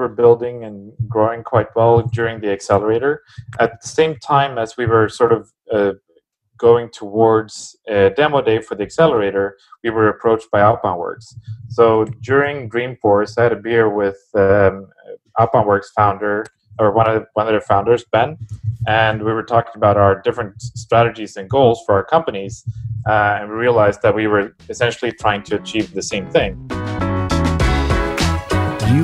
were building and growing quite well during the accelerator. At the same time as we were sort of uh, going towards a demo day for the accelerator, we were approached by OutboundWorks. So during Dreamforce, I had a beer with um, OutboundWorks founder or one of one of their founders, Ben, and we were talking about our different strategies and goals for our companies, uh, and we realized that we were essentially trying to achieve the same thing.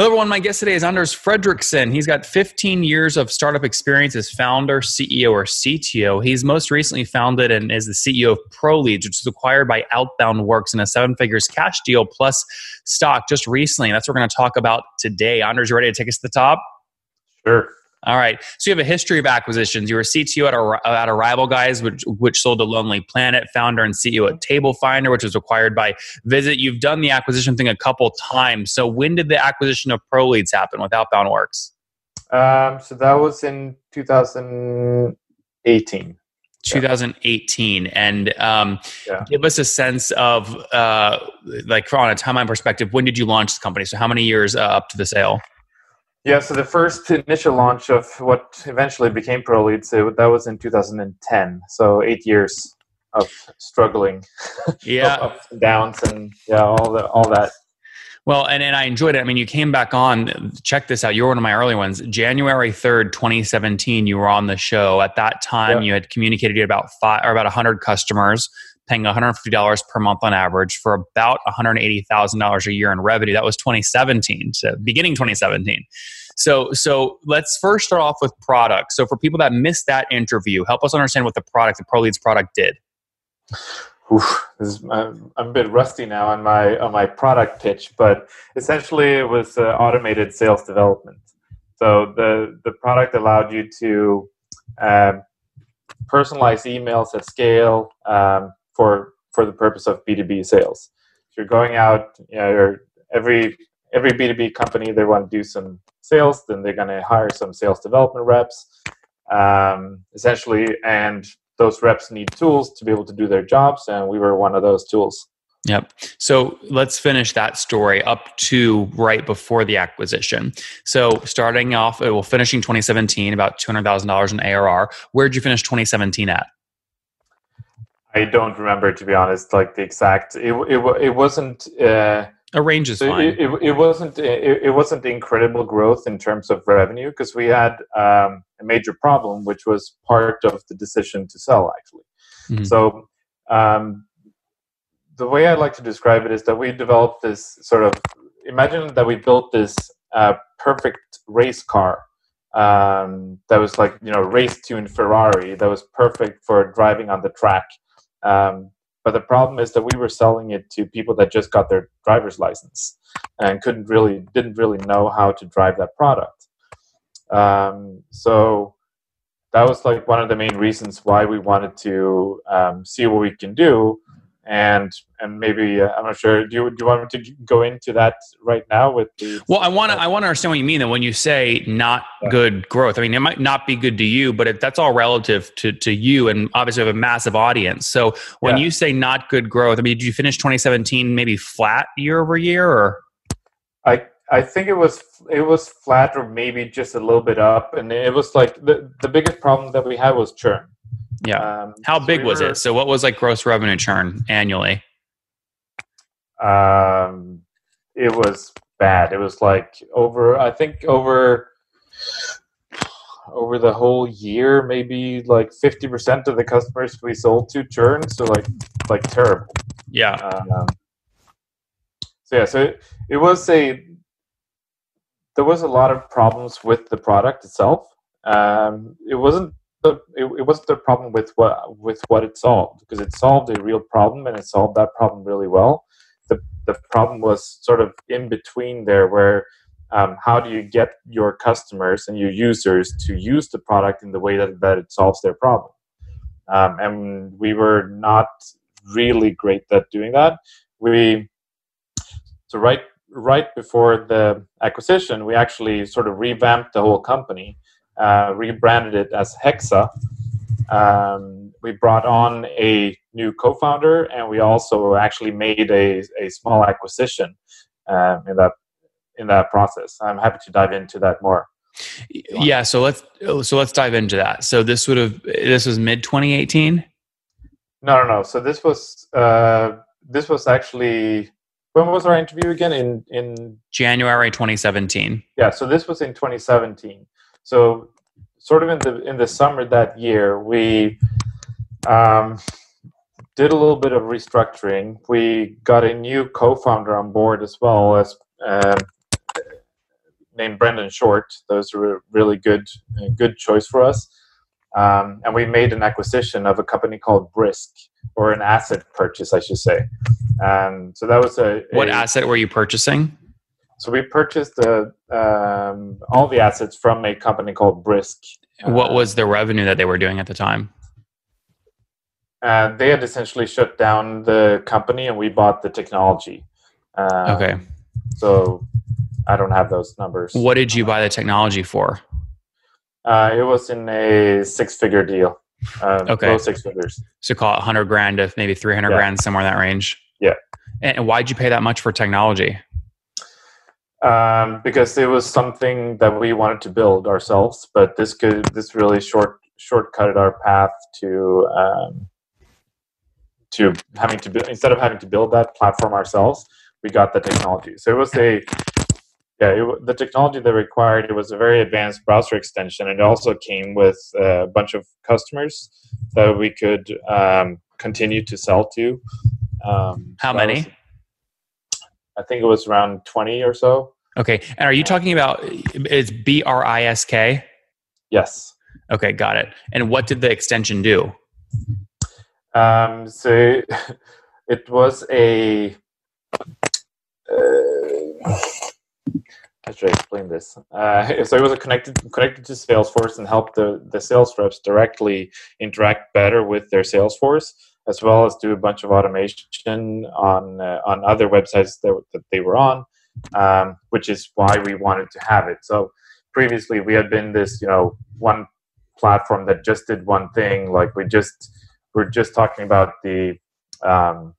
Hello, everyone. My guest today is Anders Fredriksson. He's got 15 years of startup experience as founder, CEO, or CTO. He's most recently founded and is the CEO of ProLeads, which was acquired by Outbound Works in a seven figures cash deal plus stock just recently. That's what we're going to talk about today. Anders, you ready to take us to the top? Sure. All right. So you have a history of acquisitions. You were CTO at, a, at Arrival Guides, which, which sold to Lonely Planet, founder and CEO at Table Finder, which was acquired by Visit. You've done the acquisition thing a couple times. So when did the acquisition of ProLeads happen with OutboundWorks? Um, so that was in 2018. 2018 and um, yeah. give us a sense of uh, like from a timeline perspective when did you launch the company so how many years uh, up to the sale yeah, so the first initial launch of what eventually became ProLeads, that was in 2010. So eight years of struggling, yeah, ups and downs, and yeah, all the all that. Well, and, and I enjoyed it. I mean, you came back on. Check this out. You were one of my early ones. January third, 2017. You were on the show. At that time, you had communicated to about five or about 100 customers paying $150 per month on average for about $180,000 a year in revenue. That was 2017, so beginning 2017. So, so let's first start off with product. So, for people that missed that interview, help us understand what the product, the ProLeads product, did. Oof, is, I'm, a bit rusty now on my on my product pitch, but essentially it was uh, automated sales development. So the the product allowed you to um, personalize emails at scale, um, for for the purpose of B2B sales. If you're going out, you know, every every B2B company they want to do some sales, then they're going to hire some sales development reps, um, essentially, and those reps need tools to be able to do their jobs, and we were one of those tools. Yep. So let's finish that story up to right before the acquisition. So starting off, well, finishing 2017, about $200,000 in ARR. Where did you finish 2017 at? I don't remember to be honest, like the exact. It it, it wasn't. Uh, a range is fine. It, it, it wasn't. It, it, wasn't incredible growth in terms of revenue because we had um, a major problem, which was part of the decision to sell. Actually, mm-hmm. so um, the way I like to describe it is that we developed this sort of. Imagine that we built this uh, perfect race car um, that was like you know race tuned Ferrari that was perfect for driving on the track um, but the problem is that we were selling it to people that just got their driver's license and couldn't really didn't really know how to drive that product. Um, so that was like one of the main reasons why we wanted to um, see what we can do and and maybe uh, I'm not sure. Do you do you want me to go into that right now with the? Well, I want to I want to understand what you mean. That when you say not yeah. good growth, I mean it might not be good to you, but it, that's all relative to to you, and obviously have a massive audience. So when yeah. you say not good growth, I mean, did you finish 2017 maybe flat year over year, or? I I think it was it was flat or maybe just a little bit up, and it was like the the biggest problem that we had was churn. Yeah. Um, How so big we was were, it? So what was like gross revenue churn annually? Um, it was bad. It was like over. I think over over the whole year, maybe like fifty percent of the customers we sold to churn. So like like terrible. Yeah. Um, so yeah, so it, it was a there was a lot of problems with the product itself. Um, it wasn't the it, it wasn't the problem with what with what it solved because it solved a real problem and it solved that problem really well. The the problem was sort of in between there where um, how do you get your customers and your users to use the product in the way that, that it solves their problem? Um, and we were not really great at doing that. We so right right before the acquisition, we actually sort of revamped the whole company, uh, rebranded it as Hexa. Um, we brought on a new co-founder, and we also actually made a, a small acquisition um, in that in that process. I'm happy to dive into that more. Yeah, so let's so let's dive into that. So this would have this was mid 2018. No, no, no. So this was uh, this was actually when was our interview again? In in January 2017. Yeah, so this was in 2017. So sort of in the in the summer that year, we um, did a little bit of restructuring. We got a new co-founder on board as well as uh, named Brendan Short. Those were really good good choice for us. Um, and we made an acquisition of a company called Brisk, or an asset purchase, I should say. Um, so that was a, a, what asset were you purchasing? So we purchased the, um, all the assets from a company called Brisk. What uh, was the revenue that they were doing at the time? Uh, they had essentially shut down the company, and we bought the technology. Um, okay. So I don't have those numbers. What did you buy the technology for? Uh, it was in a six-figure deal. Uh, okay. Six figures. So call it 100 grand to maybe 300 yeah. grand, somewhere in that range. Yeah. And why'd you pay that much for technology? Um, because it was something that we wanted to build ourselves, but this could this really short shortcutted our path to um, to having to build instead of having to build that platform ourselves, we got the technology. So it was a yeah, it, the technology they required it was a very advanced browser extension, and it also came with a bunch of customers that we could um, continue to sell to. Um, How many? I think it was around twenty or so. Okay, and are you talking about it's B R I S K? Yes. Okay, got it. And what did the extension do? Um, so it was a. Uh, how should I explain this? Uh, so it was connected connected to Salesforce and helped the, the sales reps directly interact better with their Salesforce, as well as do a bunch of automation on uh, on other websites that, that they were on, um, which is why we wanted to have it. So previously we had been this you know one platform that just did one thing, like we just we're just talking about the um,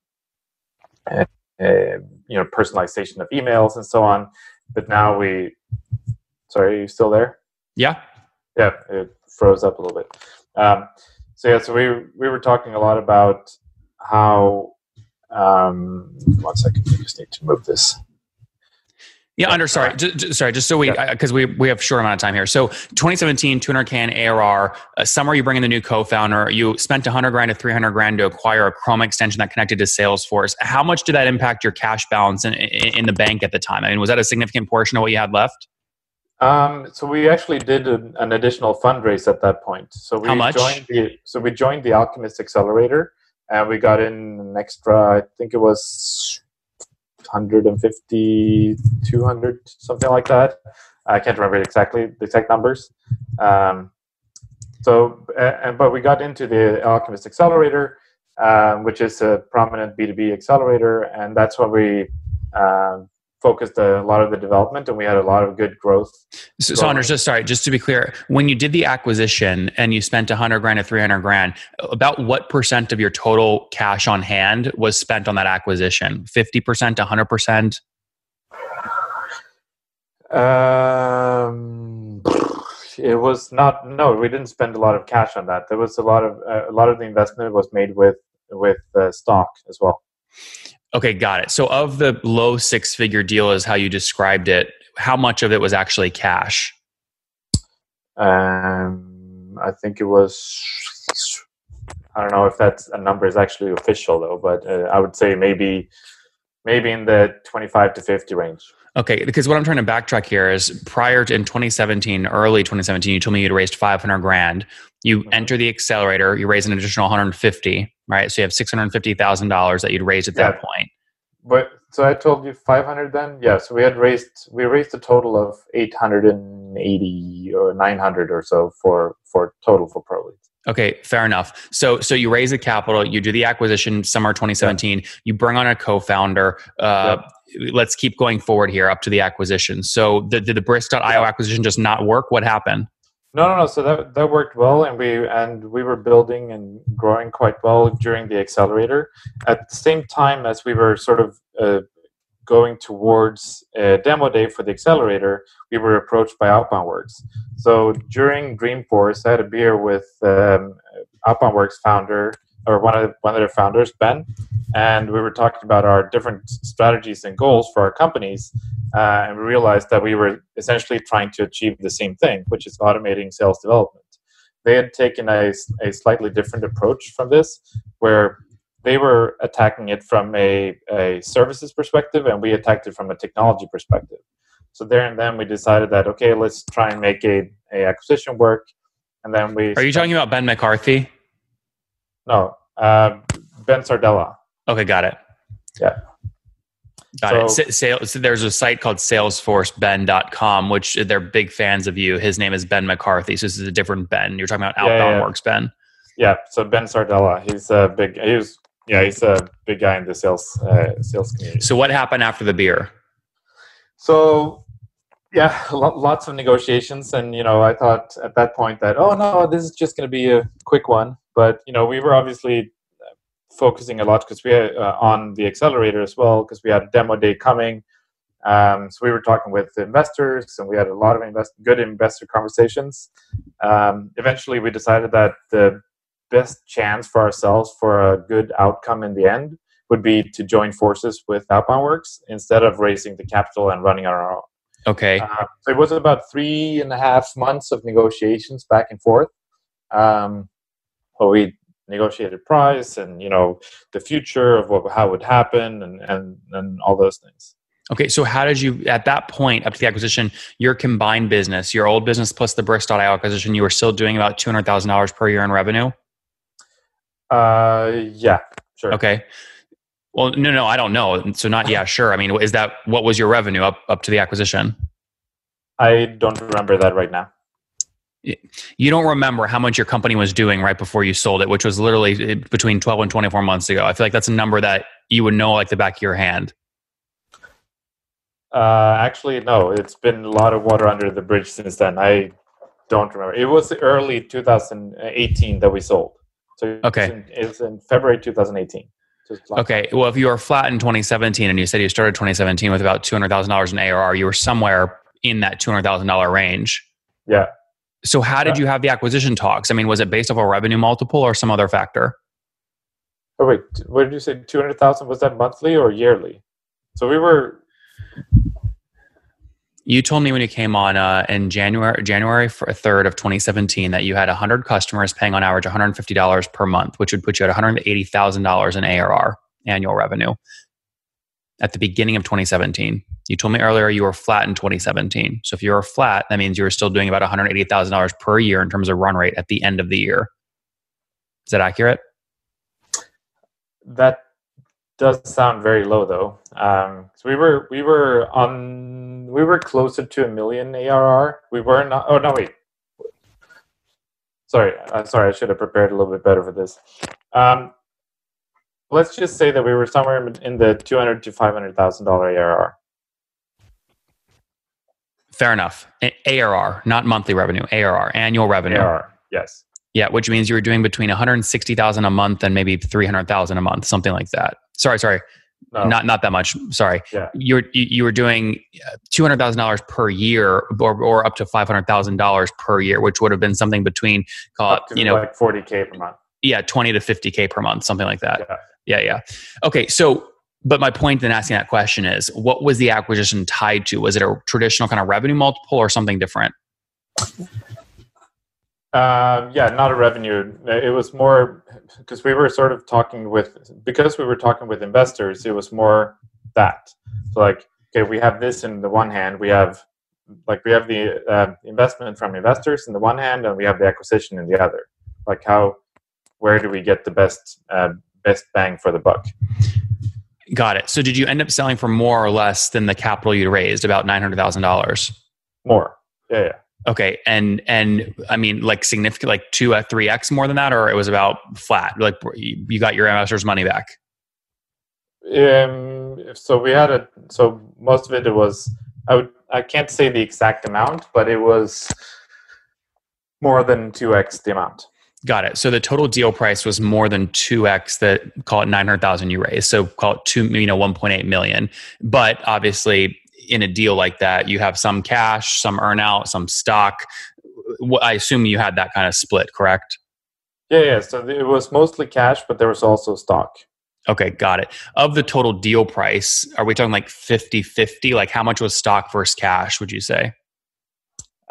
uh, you know personalization of emails and so on. But now we sorry are you still there? Yeah. Yeah it froze up a little bit. Um, so yeah so we we were talking a lot about how um, one second we just need to move this yeah, under sorry, just, sorry, just so we because we we have short amount of time here. So 2017, 200k in ARR. Uh, summer, you bring in the new co-founder. You spent 100 grand to 300 grand to acquire a Chrome extension that connected to Salesforce. How much did that impact your cash balance in, in, in the bank at the time? I mean, was that a significant portion of what you had left? Um, so we actually did an, an, additional fundraise at that point. So we How much? joined the so we joined the Alchemist Accelerator, and we got in an extra. I think it was 150, 200, something like that. I can't remember exactly the exact numbers. Um, so, and but we got into the Alchemist Accelerator. um, which is a prominent B2B accelerator, and that's what we um, focused a lot of the development and we had a lot of good growth. So, so Anders, just sorry, just to be clear, when you did the acquisition and you spent 100 grand to 300 grand, about what percent of your total cash on hand was spent on that acquisition? 50%, 100%? Um, it was not, no, we didn't spend a lot of cash on that. There was a lot of, uh, a lot of the investment was made with, with uh, stock as well. Okay, got it. So, of the low six figure deal, is how you described it, how much of it was actually cash? Um, I think it was, I don't know if that number is actually official though, but uh, I would say maybe, maybe in the 25 to 50 range. Okay, because what I'm trying to backtrack here is prior to in 2017, early 2017, you told me you'd raised 500 grand. You mm-hmm. enter the accelerator, you raise an additional 150, right? So you have $650,000 that you'd raised at yeah. that point. But so I told you 500 then? Yeah, so we had raised we raised a total of 880 or 900 or so for for total for ProLead. Okay, fair enough. So so you raise the capital, you do the acquisition summer 2017, yeah. you bring on a co-founder uh, yeah let's keep going forward here up to the acquisition. So the, did the Brisk.io acquisition just not work? What happened? No, no, no. So that that worked well, and we and we were building and growing quite well during the accelerator. At the same time as we were sort of uh, going towards a demo day for the accelerator, we were approached by OutboundWorks. So during Dreamforce, I had a beer with um, OutboundWorks founder or one of one of their founders, Ben, and we were talking about our different strategies and goals for our companies, uh, and we realized that we were essentially trying to achieve the same thing, which is automating sales development. They had taken a, a slightly different approach from this, where they were attacking it from a, a services perspective, and we attacked it from a technology perspective. So there and then we decided that okay, let's try and make a, a acquisition work, and then we. Are you talking about Ben McCarthy? No, uh, Ben Sardella. Okay, got it. Yeah. Got so, it. Sales, there's a site called salesforceben.com, which they're big fans of you. His name is Ben McCarthy. So this is a different Ben. You're talking about Outbound yeah, yeah. Works Ben. Yeah. So Ben Sardella, he's a big, he was, yeah, he's a big guy in the sales, uh, sales community. So what happened after the beer? So yeah, lots of negotiations. And, you know, I thought at that point that, oh no, this is just going to be a quick one. But, you know, we were obviously focusing a lot because we had uh, on the accelerator as well because we had a demo day coming. Um, so we were talking with investors and we had a lot of invest- good investor conversations. Um, eventually, we decided that the best chance for ourselves for a good outcome in the end would be to join forces with OutboundWorks instead of raising the capital and running on our own. Okay. Uh, so it was about three and a half months of negotiations back and forth. Um, well, we negotiated price and you know the future of what how it would happen and and and all those things. Okay, so how did you at that point up to the acquisition, your combined business, your old business plus the Brisk.io acquisition, you were still doing about two hundred thousand dollars per year in revenue? Uh, yeah, sure. Okay. Well, no, no, I don't know. So not yeah, sure. I mean, is that what was your revenue up up to the acquisition? I don't remember that right now you don't remember how much your company was doing right before you sold it, which was literally eh, between 12 and 24 months ago. I feel like that's a number that you would know like the back of your hand. Uh, actually, no. It's been a lot of water under the bridge since then. I don't remember. It was early 2018 that we sold. So okay, it's in, in February 2018. Okay. Well, if you were flat in 2017 and you said you started 2017 with about $200,000 in ARR, you were somewhere in that $200,000 range. Yeah. So how did you have the acquisition talks? I mean, was it based off a revenue multiple or some other factor? Oh wait, what did you say? Two hundred thousand was that monthly or yearly? So we were. You told me when you came on uh, in January January third of twenty seventeen that you had hundred customers paying on average one hundred and fifty dollars per month, which would put you at one hundred eighty thousand dollars in ARR annual revenue at the beginning of 2017. You told me earlier you were flat in 2017. So if you were flat, that means you were still doing about $180,000 per year in terms of run rate at the end of the year. Is that accurate? That does sound very low though. Um, so we were we were on we were closer to a million ARR. We were not. Oh no, wait. Sorry, uh, sorry. I should have prepared a little bit better for this. Um, let's just say that we were somewhere in the two hundred to five hundred thousand dollar ARR. Fair enough. A- ARR, not monthly revenue. ARR, annual revenue. ARR, yes. Yeah, which means you were doing between 160,000 a month and maybe 300,000 a month, something like that. Sorry, sorry. No. Not not that much. Sorry. Yeah. You were you were doing uh, $200,000 per year or, or up to $500,000 per year, which would have been something between call it, you know, like forty k per month. yeah, 20 to 50k per month, something like that. Yeah. Yeah, yeah. Okay, so but my point in asking that question is what was the acquisition tied to? Was it a traditional kind of revenue multiple or something different? Um, yeah, not a revenue. It was more because we were sort of talking with because we were talking with investors. It was more that. So like, okay, we have this in the one hand. We have like we have the uh, investment from investors in the one hand, and we have the acquisition in the other. Like how, where do we get the best uh, best bang for the buck? Got it. So did you end up selling for more or less than the capital you raised, about nine hundred thousand dollars? More. Yeah, yeah. Okay, and and I mean, like significant, like two at three x more than that, or it was about flat. Like you got your investors' money back. Um, so we had a so most of it, it was I would I can't say the exact amount, but it was more than two x the amount. Got it. So the total deal price was more than two x that call it nine hundred thousand you raised. So call it two, you know, one point eight million. But obviously, in a deal like that, you have some cash, some earnout, some stock. I assume you had that kind of split, correct? Yeah, yeah. So it was mostly cash, but there was also stock. Okay, got it. Of the total deal price, are we talking like 50 50? Like how much was stock versus cash, would you say?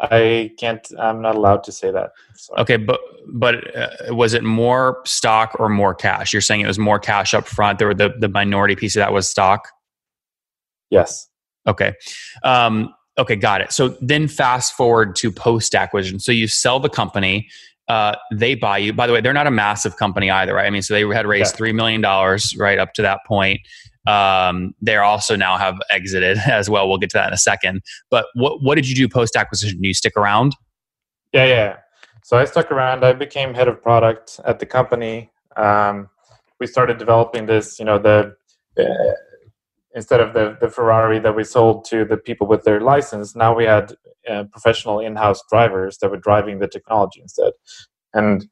I can't. I'm not allowed to say that. Sorry. Okay, but but uh, was it more stock or more cash? You're saying it was more cash up front. There were the the minority piece of that was stock. Yes. Okay. Um, okay, got it. So then fast forward to post acquisition. So you sell the company, uh, they buy you. By the way, they're not a massive company either, right? I mean, so they had raised $3 million right up to that point. Um, they're also now have exited as well. We'll get to that in a second. But what, what did you do post acquisition? Do you stick around? Yeah, yeah. So I stuck around. I became head of product at the company. Um, we started developing this. You know, the uh, instead of the the Ferrari that we sold to the people with their license, now we had uh, professional in-house drivers that were driving the technology instead. And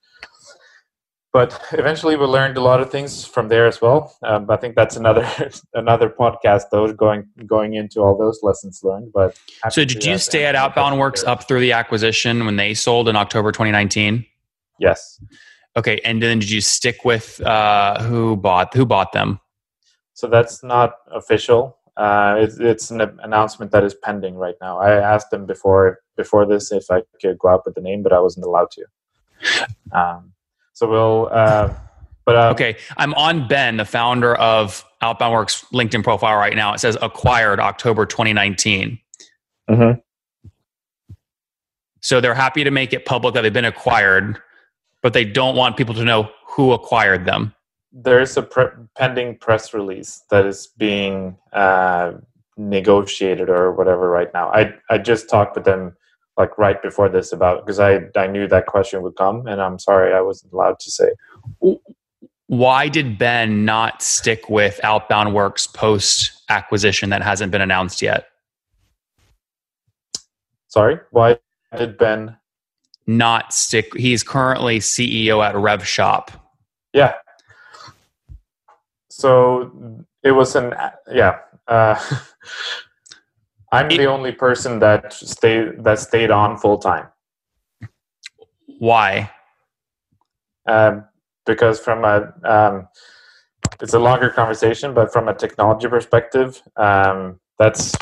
but eventually, we learned a lot of things from there as well. Um, I think that's another another podcast, though, going going into all those lessons learned. But So did you stay at Outbound Works there. up through the acquisition when they sold in October 2019? Yes. Okay, and then did you stick with uh, who bought who bought them? So that's not official. Uh, it's, it's an announcement that is pending right now. I asked them before before this if I could go out with the name, but I wasn't allowed to. Um, so we'll. Uh, but um, Okay, I'm on Ben, the founder of Outbound Works LinkedIn profile right now. It says acquired October 2019. Mhm. So they're happy to make it public that they've been acquired, but they don't want people to know who acquired them. There's a pre- pending press release that is being uh, negotiated or whatever right now. I I just talked with them like right before this about because I I knew that question would come, and I'm sorry I wasn't allowed to say. Why did Ben not stick with Outbound Works post acquisition that hasn't been announced yet? Sorry, why did Ben? Not stick. He's currently CEO at RevShop. Yeah. So it was an yeah. Uh, I'm the only person that stayed that stayed on full time Why? um, because from a um, it's a longer conversation, but from a technology perspective, um, that's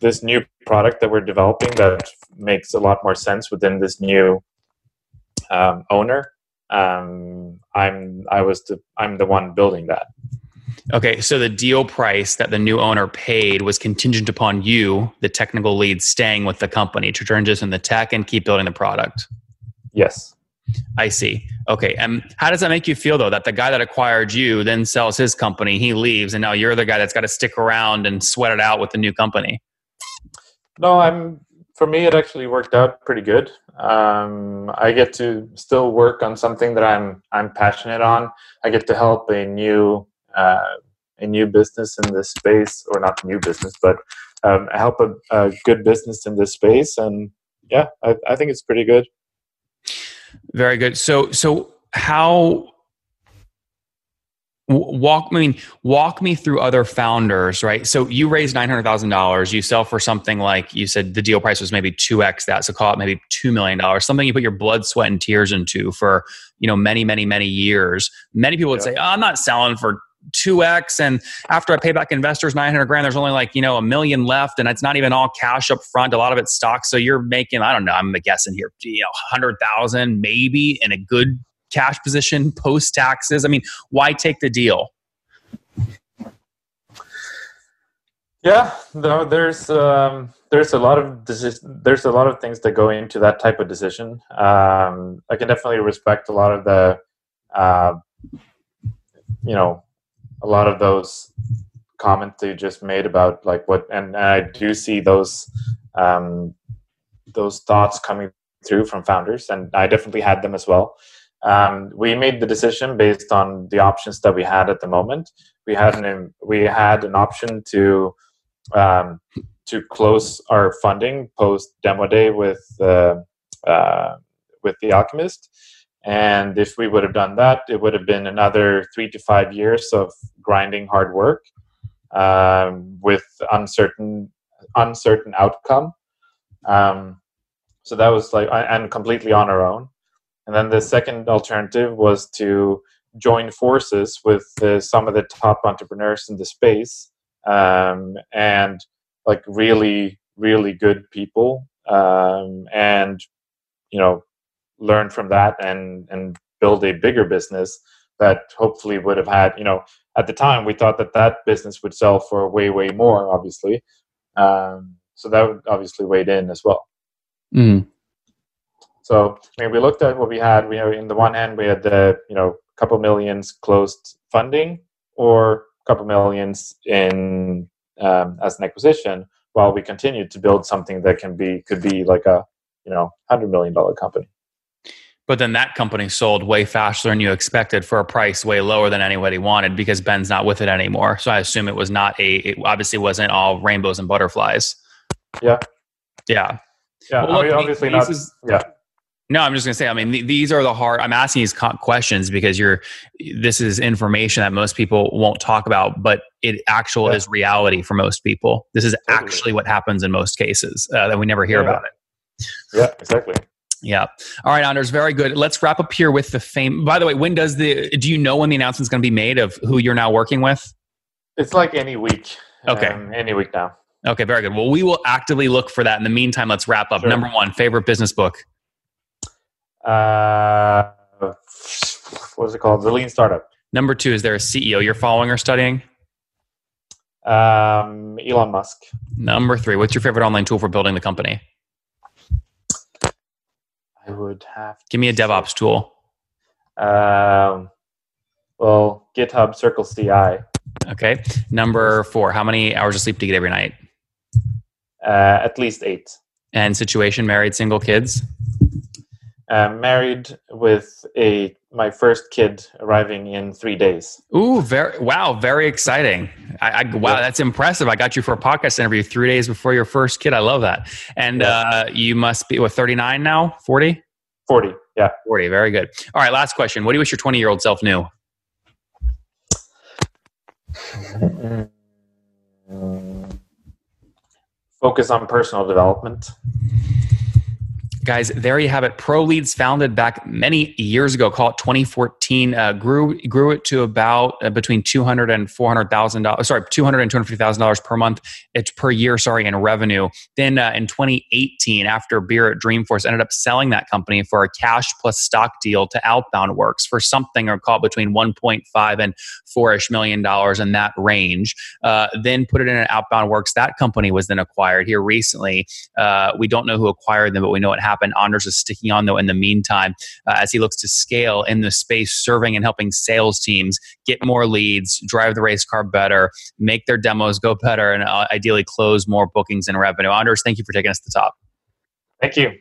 this new product that we're developing that makes a lot more sense within this new um, owner. Um, I'm I was the I'm the one building that. Okay, so the deal price that the new owner paid was contingent upon you, the technical lead, staying with the company to transition the tech and keep building the product. Yes. I see. Okay, and how does that make you feel though? That the guy that acquired you then sells his company, he leaves, and now you're the guy that's got to stick around and sweat it out with the new company. No, I'm for me, it actually worked out pretty good. Um, I get to still work on something that I'm I'm passionate on. I get to help a new uh, a new business in this space, or not new business, but um, help a, a, good business in this space. And yeah, I, I think it's pretty good. Very good. So so how walk I mean walk me through other founders right? So you raised $900000 you sell for something like you said the deal price was maybe 2x that so call it maybe $2 million something you put your blood sweat and tears into for you know many many many years. Many people would yeah. say oh, i'm not selling for 2x and after i pay back investors 900 grand there's only like you know a million left and it's not even all cash up front a lot of it's stock. So you're making i don't know i'm guessing here you know 100000 maybe in a good cash position post taxes? I mean, why take the deal? Yeah, no, there's um, there's a lot of there's a lot of things that go into that type of decision. Um, I can definitely respect a lot of the, uh, you know, a lot of those comments that you just made about like what, and, and I do see those um, those thoughts coming through from founders, and I definitely had them as well. Um, we made the decision based on the options that we had at the moment. We had an we had an option to um, to close our funding post demo day with uh, uh, with the Alchemist, and if we would have done that, it would have been another three to five years of grinding hard work um, with uncertain uncertain outcome. Um, so that was like and completely on our own. And then the second alternative was to join forces with uh, some of the top entrepreneurs in the space um, and like really, really good people um, and, you know, learn from that and, and build a bigger business that hopefully would have had, you know, at the time we thought that that business would sell for way, way more, obviously. Um, so that would obviously weighed in as well. Mm. So I mean, we looked at what we had. We have in the one hand we had the you know couple millions closed funding or a couple millions in um, as an acquisition, while we continued to build something that can be could be like a you know hundred million dollar company. But then that company sold way faster than you expected for a price way lower than anybody wanted because Ben's not with it anymore. So I assume it was not a. It obviously wasn't all rainbows and butterflies. Yeah. Yeah. Yeah. Well, I mean, obviously not. Is, yeah. No, I'm just going to say. I mean, th- these are the hard. I'm asking these questions because you're. This is information that most people won't talk about, but it actual yeah. is reality for most people. This is totally. actually what happens in most cases uh, that we never hear yeah. about it. Yeah, exactly. Yeah. All right, Anders. Very good. Let's wrap up here with the fame. By the way, when does the? Do you know when the announcement is going to be made of who you're now working with? It's like any week. Okay. Um, any week now. Okay. Very good. Well, we will actively look for that. In the meantime, let's wrap up. Sure. Number one, favorite business book uh, what is it called? The Lean Startup. Number two, is there a CEO you're following or studying? Um, Elon Musk. Number three, what's your favorite online tool for building the company? I would have. Give me a DevOps tool. Um, well, GitHub Circle CI. Okay. Number four, how many hours of sleep do you get every night? Uh, at least eight. And situation, married, single, kids? Uh, married with a my first kid arriving in three days. Ooh, very wow, very exciting! I, I, wow, that's impressive. I got you for a podcast interview three days before your first kid. I love that. And yeah. uh, you must be what thirty nine now, forty. Forty, yeah, forty. Very good. All right, last question. What do you wish your twenty year old self knew? Focus on personal development guys there you have it. Pro leads founded back many years ago call it 2014 uh, grew grew it to about uh, between 200 and 400 thousand dollars sorry 200 and 250 thousand dollars per month. It's per year sorry in revenue. Then uh, in 2018 after beer at dreamforce ended up selling that company for a cash plus stock deal to outbound works for something or call between 1.5 and 4ish million dollars in that range. Uh, then put it in an outbound works. That company was then acquired here recently. Uh, we don't know who acquired them but we know it happened happen. Anders is sticking on though in the meantime uh, as he looks to scale in the space, serving and helping sales teams get more leads, drive the race car better, make their demos go better, and uh, ideally close more bookings and revenue. Anders, thank you for taking us to the top. Thank you.